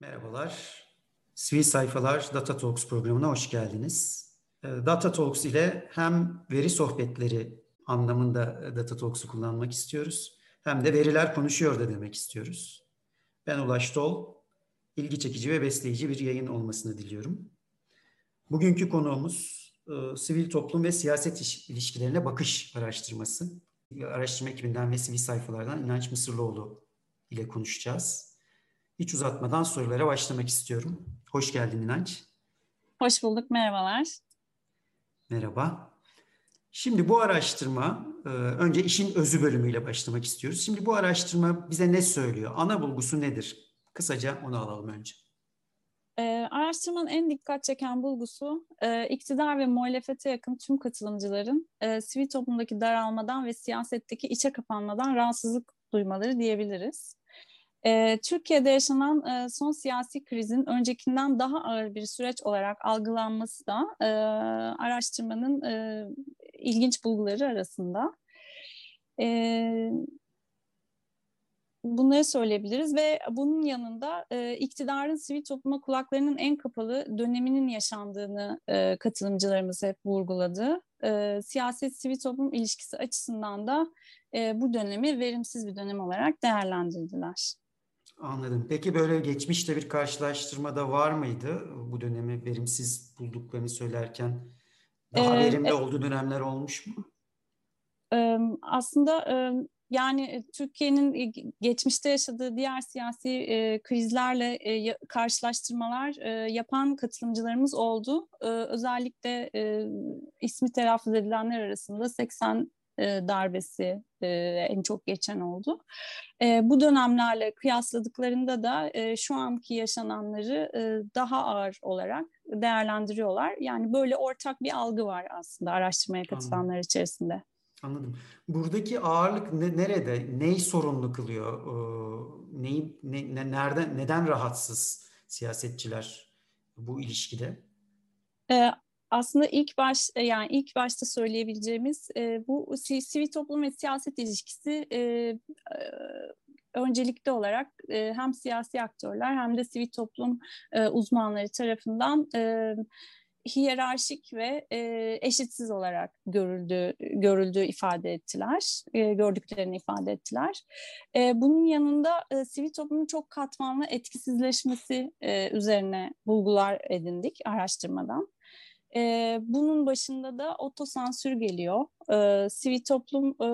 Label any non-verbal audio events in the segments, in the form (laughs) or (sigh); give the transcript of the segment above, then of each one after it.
Merhabalar, Sivil Sayfalar Data Talks programına hoş geldiniz. Ee, Data Talks ile hem veri sohbetleri anlamında e, Data Talks'u kullanmak istiyoruz, hem de veriler konuşuyor da demek istiyoruz. Ben Ulaş Tol, ilgi çekici ve besleyici bir yayın olmasını diliyorum. Bugünkü konuğumuz e, sivil toplum ve siyaset ilişkilerine bakış araştırması. Araştırma ekibinden ve sivil sayfalardan İnanç Mısırlıoğlu ile konuşacağız. Hiç uzatmadan sorulara başlamak istiyorum. Hoş geldin İnanç. Hoş bulduk, merhabalar. Merhaba. Şimdi bu araştırma, e, önce işin özü bölümüyle başlamak istiyoruz. Şimdi bu araştırma bize ne söylüyor? Ana bulgusu nedir? Kısaca onu alalım önce. E, araştırmanın en dikkat çeken bulgusu e, iktidar ve muhalefete yakın tüm katılımcıların e, sivil toplumdaki daralmadan ve siyasetteki içe kapanmadan rahatsızlık duymaları diyebiliriz. Türkiye'de yaşanan son siyasi krizin öncekinden daha ağır bir süreç olarak algılanması da araştırmanın ilginç bulguları arasında. Bunları söyleyebiliriz ve bunun yanında iktidarın sivil topluma kulaklarının en kapalı döneminin yaşandığını katılımcılarımız hep vurguladı. Siyaset sivil toplum ilişkisi açısından da bu dönemi verimsiz bir dönem olarak değerlendirdiler. Anladım. Peki böyle geçmişte bir karşılaştırmada var mıydı bu dönemi verimsiz bulduklarını söylerken? Daha ee, verimli e, olduğu dönemler olmuş mu? E, aslında e, yani e, Türkiye'nin geçmişte yaşadığı diğer siyasi e, krizlerle e, karşılaştırmalar e, yapan katılımcılarımız oldu. E, özellikle e, ismi telaffuz edilenler arasında 80 e, darbesi e, en çok geçen oldu. E, bu dönemlerle kıyasladıklarında da e, şu anki yaşananları e, daha ağır olarak değerlendiriyorlar. Yani böyle ortak bir algı var aslında araştırmaya katılanlar Anladım. içerisinde. Anladım. Buradaki ağırlık ne, nerede? Neyi sorunlu kılıyor? Ee, neyi, ne, ne, nereden, neden rahatsız siyasetçiler bu ilişkide? Ee, aslında ilk baş yani ilk başta söyleyebileceğimiz e, bu sivil toplum ve siyaset ilişkisi e, e, öncelikli olarak e, hem siyasi aktörler hem de sivil toplum e, uzmanları tarafından e, hiyerarşik ve e, eşitsiz olarak görüldüğü görüldüğü ifade ettiler, e, gördüklerini ifade ettiler. E, bunun yanında e, sivil toplumun çok katmanlı etkisizleşmesi e, üzerine bulgular edindik araştırmadan. E, bunun başında da otosansür geliyor. E, sivil toplum e,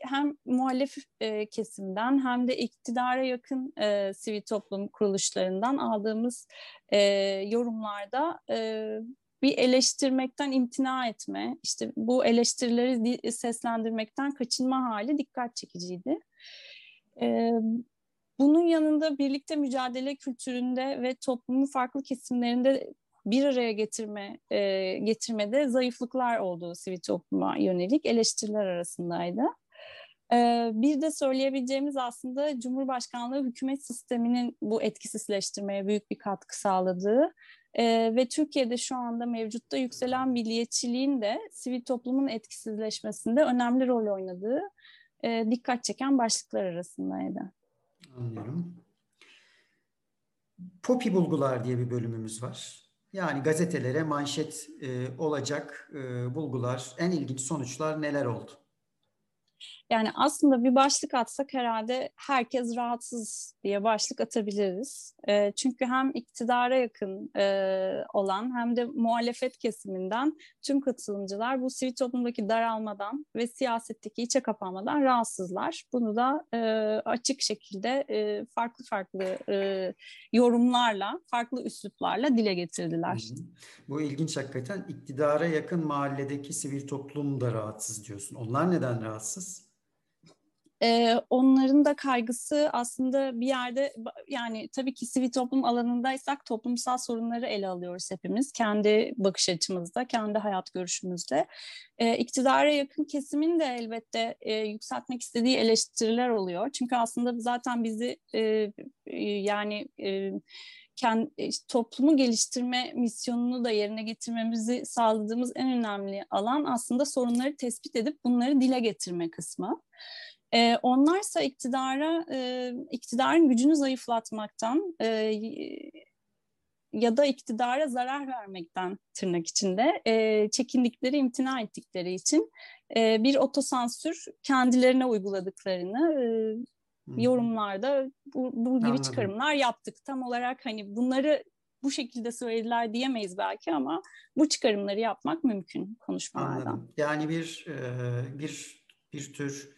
hem muhalef e, kesimden hem de iktidara yakın e, sivil toplum kuruluşlarından aldığımız e, yorumlarda e, bir eleştirmekten imtina etme, işte bu eleştirileri seslendirmekten kaçınma hali dikkat çekiciydi. E, bunun yanında birlikte mücadele kültüründe ve toplumun farklı kesimlerinde bir araya getirme e, getirmede zayıflıklar olduğu sivil topluma yönelik eleştiriler arasındaydı. E, bir de söyleyebileceğimiz aslında Cumhurbaşkanlığı hükümet sisteminin bu etkisizleştirmeye büyük bir katkı sağladığı e, ve Türkiye'de şu anda mevcutta yükselen milliyetçiliğin de sivil toplumun etkisizleşmesinde önemli rol oynadığı e, dikkat çeken başlıklar arasındaydı. Anlıyorum. Popi bulgular diye bir bölümümüz var. Yani gazetelere manşet e, olacak e, bulgular, en ilginç sonuçlar neler oldu? Yani aslında bir başlık atsak herhalde herkes rahatsız diye başlık atabiliriz. E, çünkü hem iktidara yakın e, olan hem de muhalefet kesiminden tüm katılımcılar bu sivil toplumdaki daralmadan ve siyasetteki içe kapanmadan rahatsızlar. Bunu da e, açık şekilde e, farklı farklı e, yorumlarla, farklı üsluplarla dile getirdiler. Bu ilginç hakikaten. iktidara yakın mahalledeki sivil toplum da rahatsız diyorsun. Onlar neden rahatsız? E, onların da kaygısı aslında bir yerde yani tabii ki sivil toplum alanındaysak toplumsal sorunları ele alıyoruz hepimiz. Kendi bakış açımızda, kendi hayat görüşümüzde. E, iktidara yakın kesimin de elbette e, yükseltmek istediği eleştiriler oluyor. Çünkü aslında zaten bizi e, yani... E, kendi, toplumu geliştirme misyonunu da yerine getirmemizi sağladığımız en önemli alan aslında sorunları tespit edip bunları dile getirme kısmı. E, onlarsa iktidara, e, iktidarın gücünü zayıflatmaktan e, ya da iktidara zarar vermekten tırnak içinde e, çekindikleri, imtina ettikleri için e, bir otosansür kendilerine uyguladıklarını e, yorumlarda bu, bu gibi Anladım. çıkarımlar yaptık. Tam olarak hani bunları bu şekilde söylediler diyemeyiz belki ama bu çıkarımları yapmak mümkün konuşmalardan. Anladım. Yani bir bir bir tür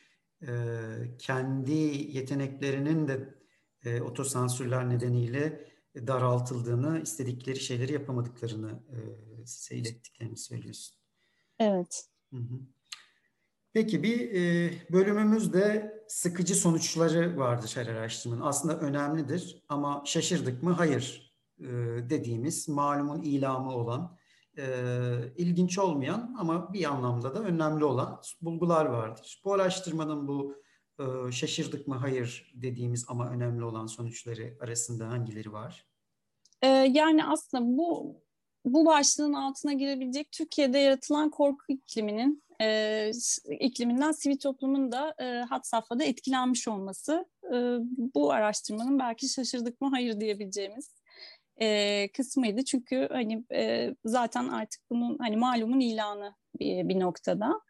kendi yeteneklerinin de otosansürler nedeniyle daraltıldığını, istedikleri şeyleri yapamadıklarını size ilettiklerini söylüyorsun. Evet. Hı hı. Peki bir e, bölümümüzde sıkıcı sonuçları vardır her araştırmanın. Aslında önemlidir ama şaşırdık mı? Hayır e, dediğimiz malumun ilamı olan, e, ilginç olmayan ama bir anlamda da önemli olan bulgular vardır. Bu araştırmanın bu e, şaşırdık mı? Hayır dediğimiz ama önemli olan sonuçları arasında hangileri var? E, yani aslında bu bu başlığın altına girebilecek Türkiye'de yaratılan korku ikliminin e, ikliminden sivil toplumun da e, hat safhada etkilenmiş olması e, bu araştırmanın belki şaşırdık mı hayır diyebileceğimiz e, kısmıydı. Çünkü hani e, zaten artık bunun hani malumun ilanı bir, bir noktada.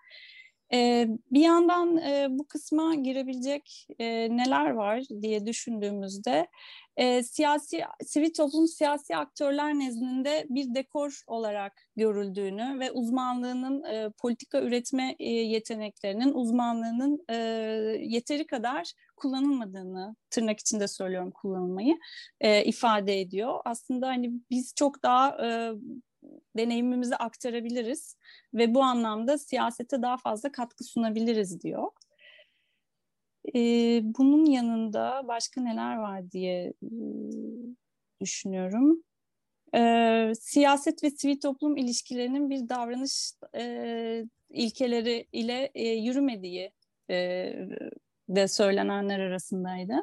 E, bir yandan e, bu kısma girebilecek e, neler var diye düşündüğümüzde e, siyasi sivil toplum siyasi aktörler nezdinde bir dekor olarak görüldüğünü ve uzmanlığının e, politika üretme e, yeteneklerinin uzmanlığının e, yeteri kadar kullanılmadığını tırnak içinde söylüyorum kullanılmayı e, ifade ediyor. Aslında hani biz çok daha e, deneyimimizi aktarabiliriz ve bu anlamda siyasete daha fazla katkı sunabiliriz diyor. Ee, bunun yanında başka neler var diye düşünüyorum. Ee, siyaset ve sivil toplum ilişkilerinin bir davranış e, ilkeleri ile e, yürümediği e, de söylenenler arasındaydı.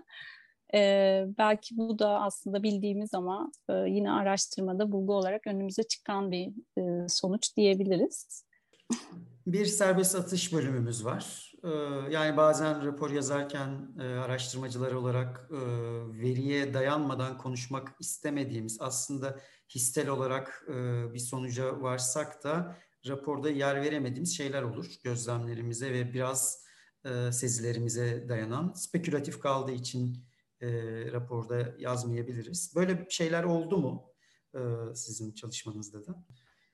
E, belki bu da aslında bildiğimiz ama e, yine araştırmada bulgu olarak önümüze çıkan bir e, sonuç diyebiliriz. Bir serbest atış bölümümüz var. E, yani bazen rapor yazarken e, araştırmacılar olarak e, veriye dayanmadan konuşmak istemediğimiz aslında histel olarak bir sonuca varsak da raporda yer veremediğimiz şeyler olur gözlemlerimize ve biraz sezilerimize dayanan spekülatif kaldığı için e, raporda yazmayabiliriz. Böyle şeyler oldu mu e, sizin çalışmanızda da?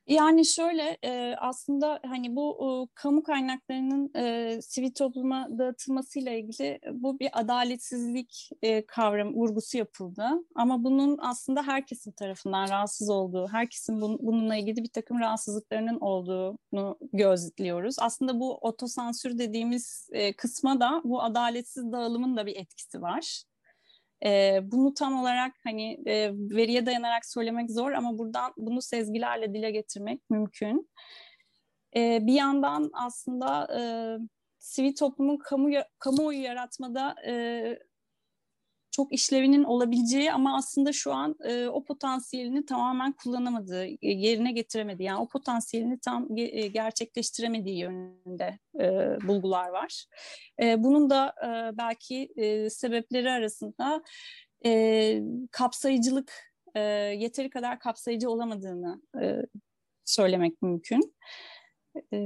Yani şöyle e, aslında hani bu e, kamu kaynaklarının e, sivil topluma dağıtılmasıyla ilgili bu bir adaletsizlik e, kavram vurgusu yapıldı. Ama bunun aslında herkesin tarafından rahatsız olduğu, herkesin bun, bununla ilgili bir takım rahatsızlıklarının olduğunu gözlüyoruz. Aslında bu otosansür dediğimiz kısma da bu adaletsiz dağılımın da bir etkisi var. E, bunu tam olarak hani e, veriye dayanarak söylemek zor ama buradan bunu sezgilerle dile getirmek mümkün. E, bir yandan aslında e, sivil toplumun kamu kamuoyu yaratmada e, çok işlevinin olabileceği ama aslında şu an e, o potansiyelini tamamen kullanamadığı, e, yerine getiremediği, yani o potansiyelini tam e, gerçekleştiremediği yönünde e, bulgular var. E, bunun da e, belki e, sebepleri arasında e, kapsayıcılık, e, yeteri kadar kapsayıcı olamadığını e, söylemek mümkün. E,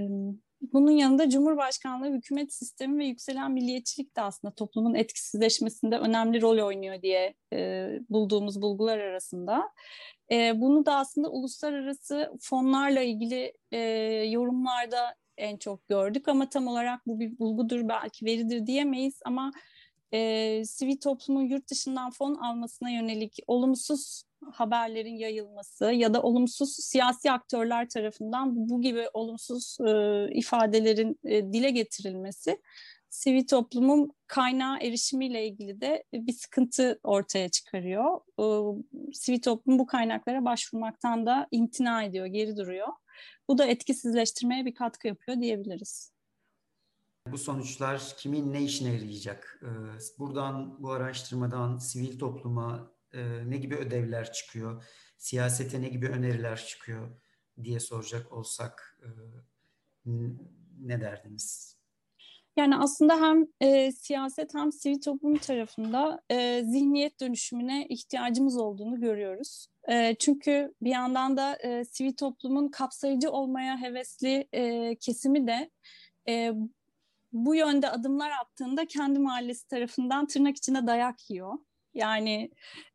bunun yanında Cumhurbaşkanlığı hükümet sistemi ve yükselen milliyetçilik de aslında toplumun etkisizleşmesinde önemli rol oynuyor diye e, bulduğumuz bulgular arasında. E, bunu da aslında uluslararası fonlarla ilgili e, yorumlarda en çok gördük ama tam olarak bu bir bulgudur belki veridir diyemeyiz ama e, sivil toplumun yurt dışından fon almasına yönelik olumsuz haberlerin yayılması ya da olumsuz siyasi aktörler tarafından bu gibi olumsuz e, ifadelerin e, dile getirilmesi sivil toplumun kaynağı erişimiyle ilgili de bir sıkıntı ortaya çıkarıyor. E, sivil toplum bu kaynaklara başvurmaktan da imtina ediyor, geri duruyor. Bu da etkisizleştirmeye bir katkı yapıyor diyebiliriz. Bu sonuçlar kimin ne işine yarayacak? E, buradan, bu araştırmadan sivil topluma e, ne gibi ödevler çıkıyor, siyasete ne gibi öneriler çıkıyor diye soracak olsak e, ne derdiniz? Yani aslında hem e, siyaset hem sivil toplum tarafında e, zihniyet dönüşümüne ihtiyacımız olduğunu görüyoruz. E, çünkü bir yandan da e, sivil toplumun kapsayıcı olmaya hevesli e, kesimi de e, bu yönde adımlar attığında kendi mahallesi tarafından tırnak içinde dayak yiyor. Yani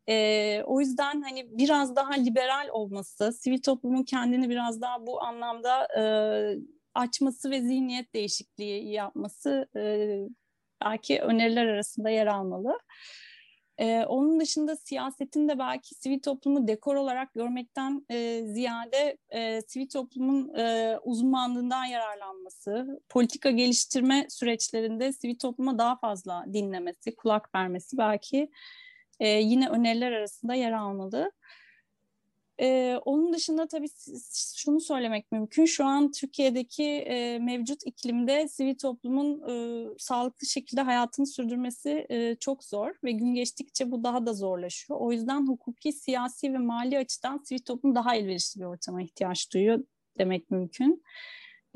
e, o yüzden hani biraz daha liberal olması, sivil toplumun kendini biraz daha bu anlamda e, açması ve zihniyet değişikliği yapması e, belki öneriler arasında yer almalı. Ee, onun dışında siyasetin de belki sivil toplumu dekor olarak görmekten e, ziyade e, sivil toplumun e, uzmanlığından yararlanması, politika geliştirme süreçlerinde sivil topluma daha fazla dinlemesi, kulak vermesi belki e, yine öneriler arasında yer almalı. Ee, onun dışında tabii şunu söylemek mümkün. Şu an Türkiye'deki e, mevcut iklimde sivil toplumun e, sağlıklı şekilde hayatını sürdürmesi e, çok zor ve gün geçtikçe bu daha da zorlaşıyor. O yüzden hukuki, siyasi ve mali açıdan sivil toplum daha elverişli bir ortama ihtiyaç duyuyor demek mümkün.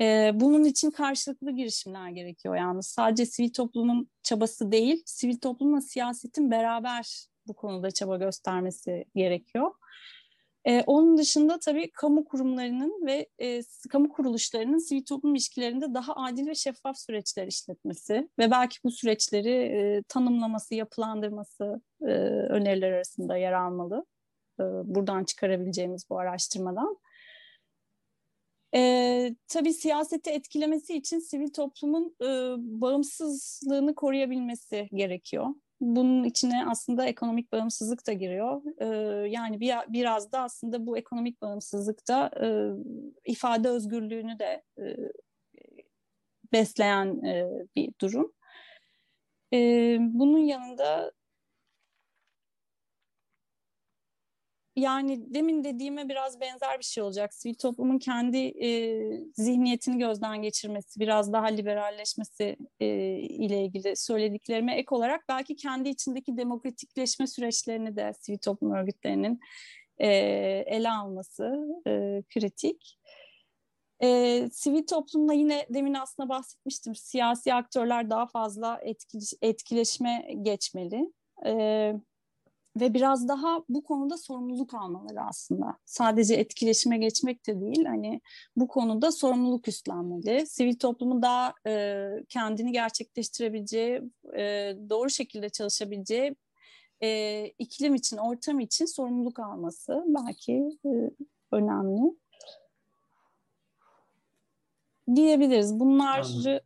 E, bunun için karşılıklı girişimler gerekiyor. Yani sadece sivil toplumun çabası değil, sivil toplumla siyasetin beraber bu konuda çaba göstermesi gerekiyor. Ee, onun dışında tabii kamu kurumlarının ve e, kamu kuruluşlarının sivil toplum ilişkilerinde daha adil ve şeffaf süreçler işletmesi ve belki bu süreçleri e, tanımlaması, yapılandırması e, öneriler arasında yer almalı. E, buradan çıkarabileceğimiz bu araştırmadan. E, tabii siyaseti etkilemesi için sivil toplumun e, bağımsızlığını koruyabilmesi gerekiyor. Bunun içine aslında ekonomik bağımsızlık da giriyor. Ee, yani bir, biraz da aslında bu ekonomik bağımsızlık da e, ifade özgürlüğünü de e, besleyen e, bir durum. E, bunun yanında yani demin dediğime biraz benzer bir şey olacak. Sivil toplumun kendi e, zihniyetini gözden geçirmesi, biraz daha liberalleşmesi e, ile ilgili söylediklerime ek olarak belki kendi içindeki demokratikleşme süreçlerini de sivil toplum örgütlerinin e, ele alması e, kritik. E, sivil toplumla yine demin aslında bahsetmiştim. Siyasi aktörler daha fazla etkileşme geçmeli. Evet ve biraz daha bu konuda sorumluluk almaları aslında. Sadece etkileşime geçmek de değil, hani bu konuda sorumluluk üstlenmeli. Sivil toplumu daha e, kendini gerçekleştirebileceği, e, doğru şekilde çalışabileceği e, iklim için, ortam için sorumluluk alması belki e, önemli diyebiliriz. Bunlar e,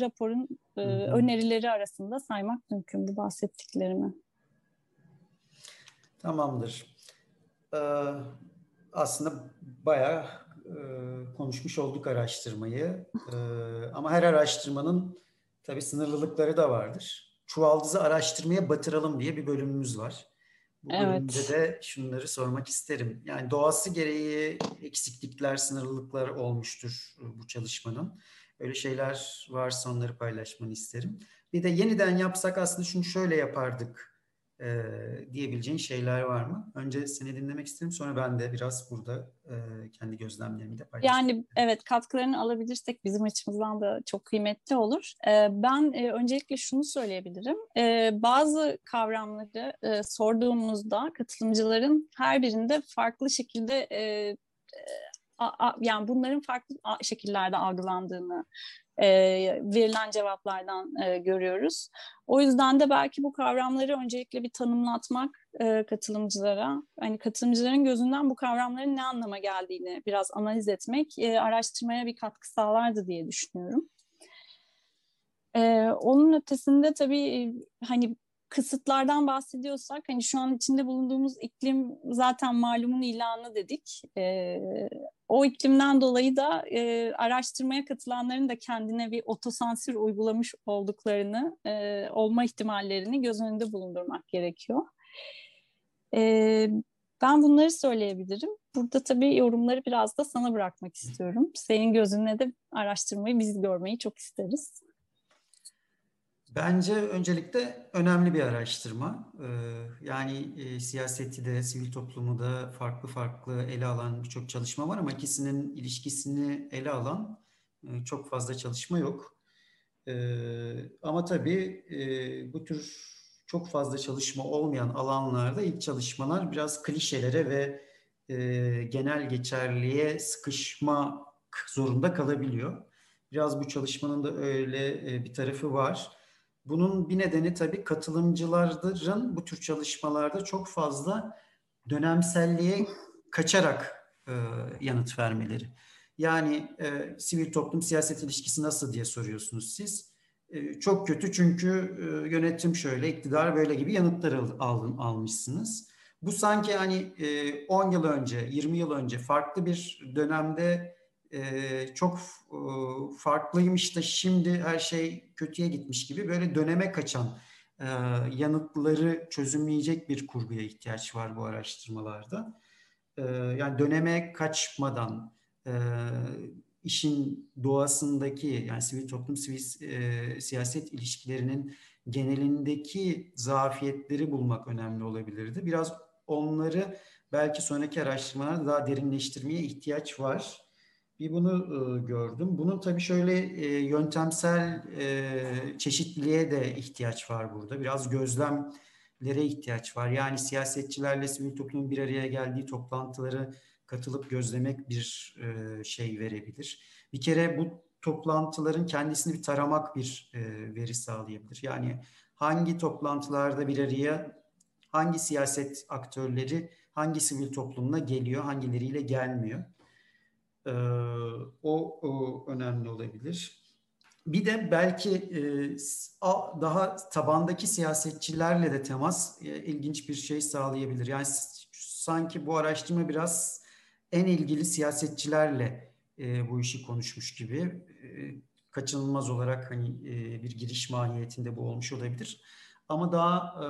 raporun e, önerileri arasında saymak mümkün bu bahsettiklerimi. Tamamdır. Ee, aslında bayağı e, konuşmuş olduk araştırmayı. Ee, ama her araştırmanın tabii sınırlılıkları da vardır. Çuvaldızı araştırmaya batıralım diye bir bölümümüz var. Bu evet. bölümde de şunları sormak isterim. Yani doğası gereği eksiklikler, sınırlılıklar olmuştur bu çalışmanın. Öyle şeyler varsa onları paylaşmanı isterim. Bir de yeniden yapsak aslında şunu şöyle yapardık e, diyebileceğin şeyler var mı? Önce seni dinlemek isterim sonra ben de biraz burada e, kendi gözlemlerimi de paylaşayım. Yani evet katkılarını alabilirsek bizim açımızdan da çok kıymetli olur. E, ben e, öncelikle şunu söyleyebilirim. E, bazı kavramları e, sorduğumuzda katılımcıların her birinde farklı şekilde e, yani bunların farklı şekillerde algılandığını e, verilen cevaplardan e, görüyoruz. O yüzden de belki bu kavramları öncelikle bir tanımlatmak e, katılımcılara, hani katılımcıların gözünden bu kavramların ne anlama geldiğini biraz analiz etmek e, araştırmaya bir katkı sağlardı diye düşünüyorum. Ee, onun ötesinde tabii hani kısıtlardan bahsediyorsak hani şu an içinde bulunduğumuz iklim zaten malumun ilanı dedik. E, o iklimden dolayı da e, araştırmaya katılanların da kendine bir otosansür uygulamış olduklarını, e, olma ihtimallerini göz önünde bulundurmak gerekiyor. E, ben bunları söyleyebilirim. Burada tabii yorumları biraz da sana bırakmak istiyorum. Senin gözünle de araştırmayı biz görmeyi çok isteriz. Bence öncelikle önemli bir araştırma. Ee, yani e, siyaseti de, sivil toplumu da farklı farklı ele alan birçok çalışma var ama ikisinin ilişkisini ele alan e, çok fazla çalışma yok. ama tabii bu tür çok fazla çalışma olmayan alanlarda ilk çalışmalar biraz klişelere ve genel geçerliğe sıkışmak zorunda kalabiliyor. Biraz bu çalışmanın da öyle bir tarafı var. Bunun bir nedeni tabii katılımcıların bu tür çalışmalarda çok fazla dönemselliğe kaçarak e, yanıt vermeleri. Yani e, sivil toplum siyaset ilişkisi nasıl diye soruyorsunuz siz. E, çok kötü çünkü e, yönetim şöyle, iktidar böyle gibi yanıtlar al, al, almışsınız. Bu sanki hani e, 10 yıl önce, 20 yıl önce farklı bir dönemde e, çok e, farklıymış da şimdi her şey kötüye gitmiş gibi böyle döneme kaçan e, yanıtları çözümleyecek bir kurguya ihtiyaç var bu araştırmalarda. E, yani döneme kaçmadan e, işin doğasındaki yani sivil toplum sivil e, siyaset ilişkilerinin genelindeki zafiyetleri bulmak önemli olabilirdi. Biraz onları belki sonraki araştırmalarda daha derinleştirmeye ihtiyaç var. Bir bunu e, gördüm. Bunun tabii şöyle e, yöntemsel e, çeşitliliğe de ihtiyaç var burada. Biraz gözlemlere ihtiyaç var. Yani siyasetçilerle sivil toplumun bir araya geldiği toplantıları katılıp gözlemek bir e, şey verebilir. Bir kere bu toplantıların kendisini bir taramak bir e, veri sağlayabilir. Yani hangi toplantılarda bir araya hangi siyaset aktörleri hangi sivil toplumla geliyor, hangileriyle gelmiyor. Ee, o, o önemli olabilir. Bir de belki e, daha tabandaki siyasetçilerle de temas e, ilginç bir şey sağlayabilir. Yani sanki bu araştırma biraz en ilgili siyasetçilerle e, bu işi konuşmuş gibi. Kaçınılmaz olarak hani bir giriş mahiyetinde bu olmuş olabilir. Ama daha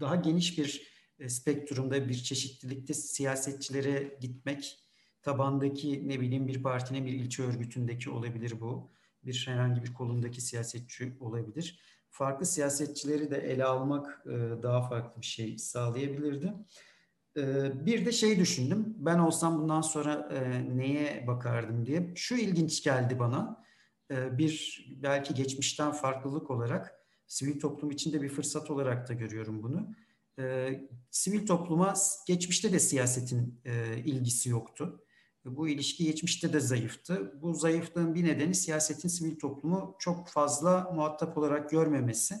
daha geniş bir e, spektrumda bir çeşitlilikte siyasetçilere gitmek tabandaki ne bileyim bir partine bir ilçe örgütündeki olabilir bu. Bir herhangi bir kolundaki siyasetçi olabilir. Farklı siyasetçileri de ele almak e, daha farklı bir şey sağlayabilirdi. E, bir de şey düşündüm. Ben olsam bundan sonra neye bakardım diye. Şu ilginç geldi bana. Bir belki geçmişten farklılık olarak sivil toplum içinde bir fırsat olarak da görüyorum bunu e, sivil topluma geçmişte de siyasetin e, ilgisi yoktu. Bu ilişki geçmişte de zayıftı. Bu zayıflığın bir nedeni siyasetin sivil toplumu çok fazla muhatap olarak görmemesi.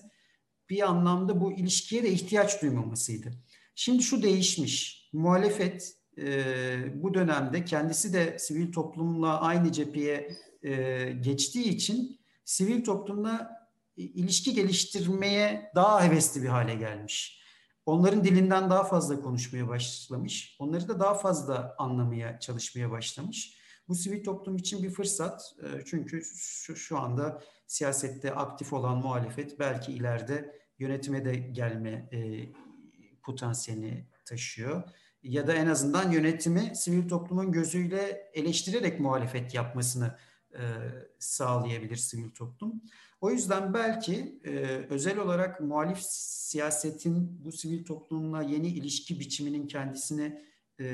Bir anlamda bu ilişkiye de ihtiyaç duymamasıydı. Şimdi şu değişmiş. Muhalefet e, bu dönemde kendisi de sivil toplumla aynı cepheye e, geçtiği için sivil toplumla ilişki geliştirmeye daha hevesli bir hale gelmiş onların dilinden daha fazla konuşmaya başlamış. Onları da daha fazla anlamaya çalışmaya başlamış. Bu sivil toplum için bir fırsat. E, çünkü şu, şu anda siyasette aktif olan muhalefet belki ileride yönetime de gelme e, potansiyelini taşıyor. Ya da en azından yönetimi sivil toplumun gözüyle eleştirerek muhalefet yapmasını e, sağlayabilir sivil toplum. O yüzden belki e, özel olarak muhalif siyasetin bu sivil toplumla yeni ilişki biçiminin kendisini e,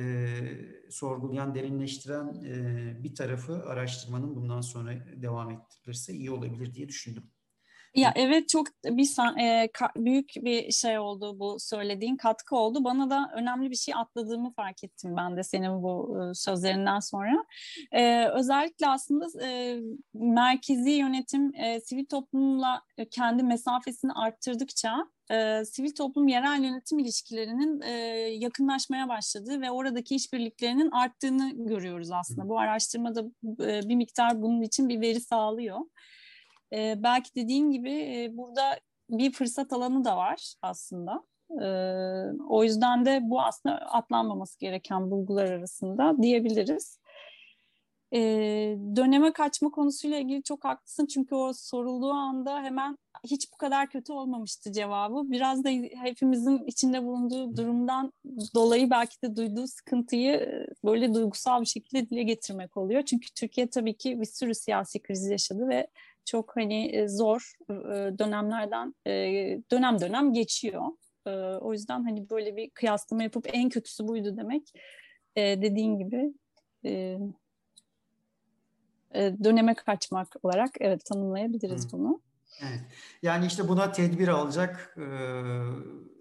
sorgulayan, derinleştiren e, bir tarafı araştırmanın bundan sonra devam ettirilirse iyi olabilir diye düşündüm. Ya evet çok bir e, büyük bir şey oldu bu söylediğin katkı oldu. Bana da önemli bir şey atladığımı fark ettim ben de senin bu e, sözlerinden sonra. E, özellikle aslında e, merkezi yönetim e, sivil toplumla kendi mesafesini arttırdıkça e, sivil toplum yerel yönetim ilişkilerinin e, yakınlaşmaya başladığı ve oradaki işbirliklerinin arttığını görüyoruz aslında. Bu araştırmada e, bir miktar bunun için bir veri sağlıyor. E, belki dediğin gibi e, burada bir fırsat alanı da var aslında. E, o yüzden de bu aslında atlanmaması gereken bulgular arasında diyebiliriz. E, döneme kaçma konusuyla ilgili çok haklısın çünkü o sorulduğu anda hemen hiç bu kadar kötü olmamıştı cevabı. Biraz da hepimizin içinde bulunduğu durumdan dolayı belki de duyduğu sıkıntıyı böyle duygusal bir şekilde dile getirmek oluyor. Çünkü Türkiye tabii ki bir sürü siyasi kriz yaşadı ve çok hani e, zor e, dönemlerden e, dönem dönem geçiyor. O yüzden hani böyle bir kıyaslama yapıp en kötüsü buydu demek dediğin gibi döneme kaçmak olarak evet tanımlayabiliriz Hı. bunu. Evet. Yani işte buna tedbir alacak,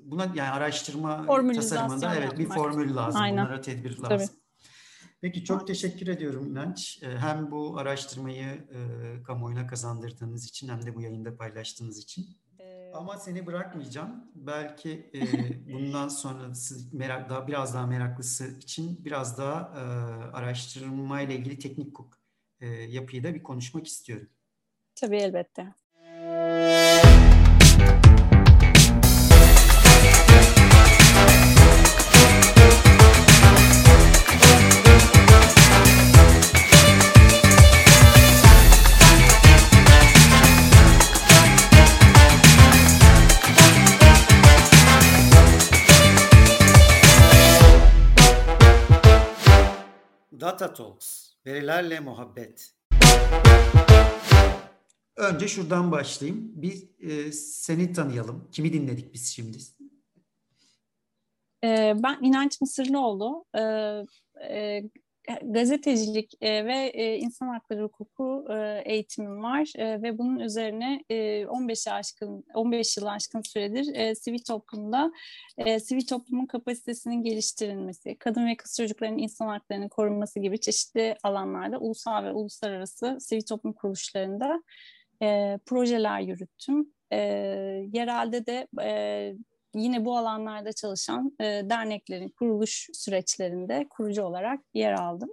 buna yani araştırma tasarımında evet bir formül lazım. Aynen. Bunlara tedbir lazım. Tabii. Peki çok teşekkür ediyorum İnanç. Hem bu araştırmayı e, kamuoyuna kazandırdığınız için hem de bu yayında paylaştığınız için. Ee... Ama seni bırakmayacağım. Belki e, (laughs) bundan sonrası merak daha biraz daha meraklısı için biraz daha e, araştırma ile ilgili teknik e, yapıyı da bir konuşmak istiyorum. Tabii elbette. Data Talks, verilerle muhabbet. Önce şuradan başlayayım. Bir e, seni tanıyalım. Kimi dinledik biz şimdi? E, ben İnanç Mısırlıoğlu. E, e, gazetecilik e, ve e, insan hakları hukuku e, eğitimim var e, ve bunun üzerine e, 15 aşkın 15 yıl aşkın süredir e, sivil toplumda e, sivil toplumun kapasitesinin geliştirilmesi, kadın ve kız çocukların insan haklarının korunması gibi çeşitli alanlarda ulusal ve uluslararası sivil toplum kuruluşlarında e, projeler yürüttüm. E, yerelde de e, yine bu alanlarda çalışan e, derneklerin kuruluş süreçlerinde kurucu olarak yer aldım.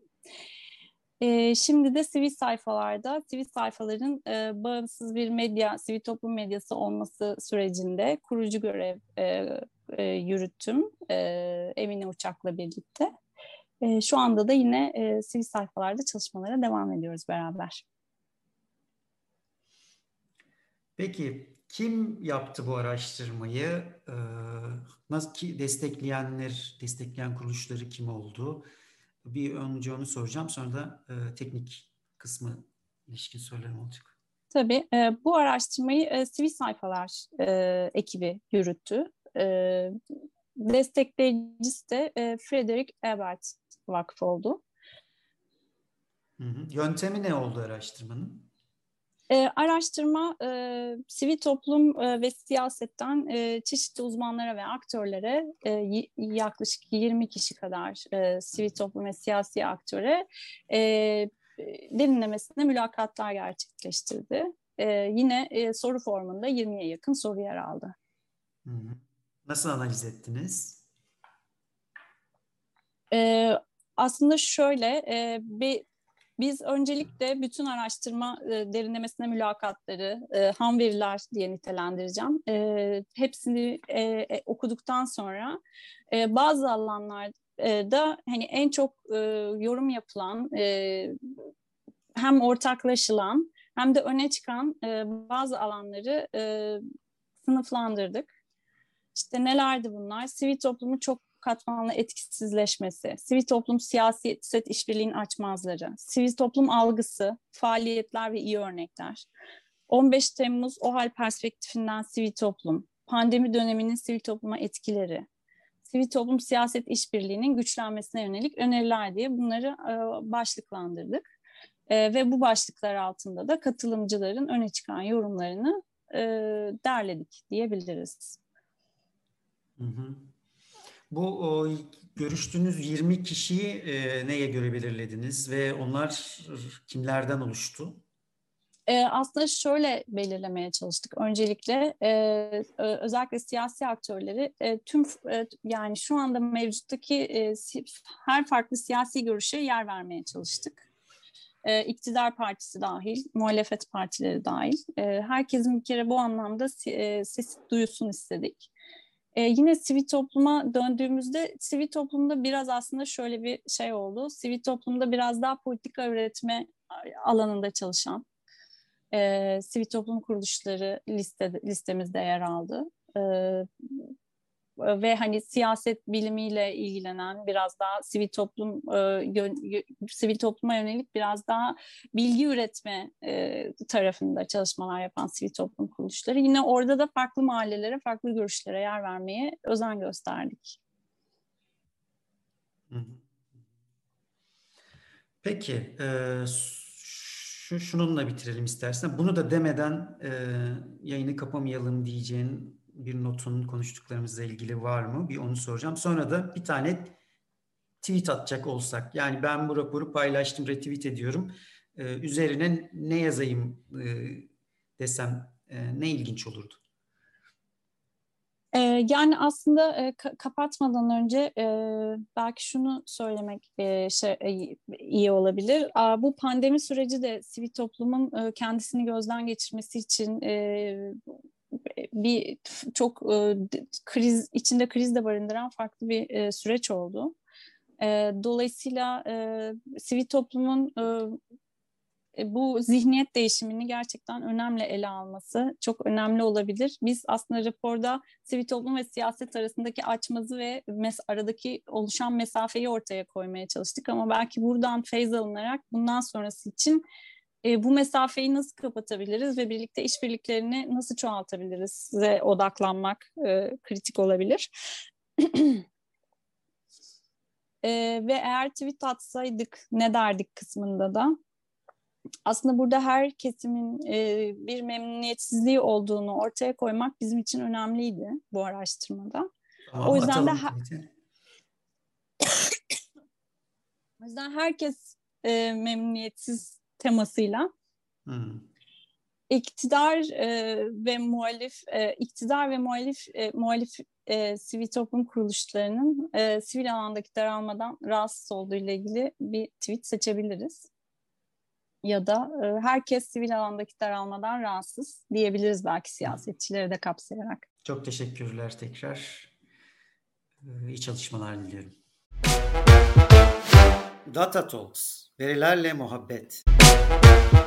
E, şimdi de sivil sayfalarda, sivil sayfaların e, bağımsız bir medya, sivil toplum medyası olması sürecinde kurucu görev e, e, yürüttüm e, Emine Uçak'la birlikte. E, şu anda da yine e, sivil sayfalarda çalışmalara devam ediyoruz beraber. Peki kim yaptı bu araştırmayı? Ee, nasıl ki destekleyenler, destekleyen kuruluşları kim oldu? Bir önce onu soracağım. Sonra da e, teknik kısmı ilişkin sorularım olacak. Tabii. E, bu araştırmayı e, sivil sayfalar e, ekibi yürüttü. E, destekleyicisi de e, Frederick Ebert Vakfı oldu. Hı hı. Yöntemi ne oldu araştırmanın? E, araştırma e, sivil toplum e, ve siyasetten e, çeşitli uzmanlara ve aktörlere e, yaklaşık 20 kişi kadar e, sivil toplum ve siyasi aktöre e, derinlemesine mülakatlar gerçekleştirdi. E, yine e, soru formunda 20'ye yakın soru yer aldı. Nasıl analiz ettiniz? E, aslında şöyle e, bir biz öncelikle bütün araştırma e, derinlemesine mülakatları, e, ham veriler diye nitelendireceğim. E, hepsini e, e, okuduktan sonra e, bazı alanlarda hani en çok e, yorum yapılan, e, hem ortaklaşılan hem de öne çıkan e, bazı alanları e, sınıflandırdık. İşte nelerdi bunlar? Sivil toplumu çok katmanlı etkisizleşmesi, sivil toplum siyasi set işbirliğinin açmazları, sivil toplum algısı, faaliyetler ve iyi örnekler. 15 Temmuz OHAL perspektifinden sivil toplum, pandemi döneminin sivil topluma etkileri, sivil toplum siyaset işbirliğinin güçlenmesine yönelik öneriler diye bunları e, başlıklandırdık. E, ve bu başlıklar altında da katılımcıların öne çıkan yorumlarını e, derledik diyebiliriz. Hı hı. Bu o, görüştüğünüz 20 kişiyi e, neye göre belirlediniz ve onlar kimlerden oluştu? E, aslında şöyle belirlemeye çalıştık. Öncelikle e, özellikle siyasi aktörleri e, tüm e, yani şu anda mevcuttaki e, her farklı siyasi görüşe yer vermeye çalıştık. E, iktidar partisi dahil, muhalefet partileri dahil. E, herkesin bir kere bu anlamda e, sesi duyusun istedik. Ee, yine sivil topluma döndüğümüzde sivil toplumda biraz aslında şöyle bir şey oldu. Sivil toplumda biraz daha politika üretme alanında çalışan e, sivil toplum kuruluşları liste, listemizde yer aldı. E, ve hani siyaset bilimiyle ilgilenen biraz daha sivil toplum e, sivil topluma yönelik biraz daha bilgi üretme e, tarafında çalışmalar yapan sivil toplum kuruluşları yine orada da farklı mahallelere farklı görüşlere yer vermeye özen gösterdik. Peki, e, şu şununla bitirelim istersen. Bunu da demeden yayını kapamayalım diyeceğin bir notun konuştuklarımızla ilgili var mı? Bir onu soracağım. Sonra da bir tane tweet atacak olsak. Yani ben bu raporu paylaştım, retweet ediyorum. E, üzerine ne yazayım e, desem e, ne ilginç olurdu? Ee, yani aslında e, kapatmadan önce e, belki şunu söylemek e, şey, iyi olabilir. bu pandemi süreci de sivil toplumun kendisini gözden geçirmesi için bir çok kriz içinde kriz de barındıran farklı bir süreç oldu. dolayısıyla sivil toplumun e, bu zihniyet değişimini gerçekten önemli ele alması çok önemli olabilir. Biz aslında raporda sivil toplum ve siyaset arasındaki açmazı ve mes aradaki oluşan mesafeyi ortaya koymaya çalıştık ama belki buradan feyz alınarak bundan sonrası için e, bu mesafeyi nasıl kapatabiliriz ve birlikte işbirliklerini nasıl çoğaltabiliriz ve odaklanmak e, kritik olabilir. (clears throat) e, ve eğer tweet atsaydık ne derdik kısmında da aslında burada her kesimin e, bir memnuniyetsizliği olduğunu ortaya koymak bizim için önemliydi bu araştırmada. Tamam, o yüzden de (coughs) o yüzden herkes e, memnuniyetsiz temasıyla hmm. iktidar e, ve muhalif e, iktidar ve muhalif e, muhalif e, sivil toplum kuruluşlarının e, sivil alandaki daralmadan rahatsız olduğu ile ilgili bir tweet seçebiliriz ya da e, herkes sivil alandaki daralmadan rahatsız diyebiliriz belki siyasetçileri de kapsayarak. Çok teşekkürler tekrar. E, iyi çalışmalar diliyorum. Data Talks, verilerle muhabbet. Thank you.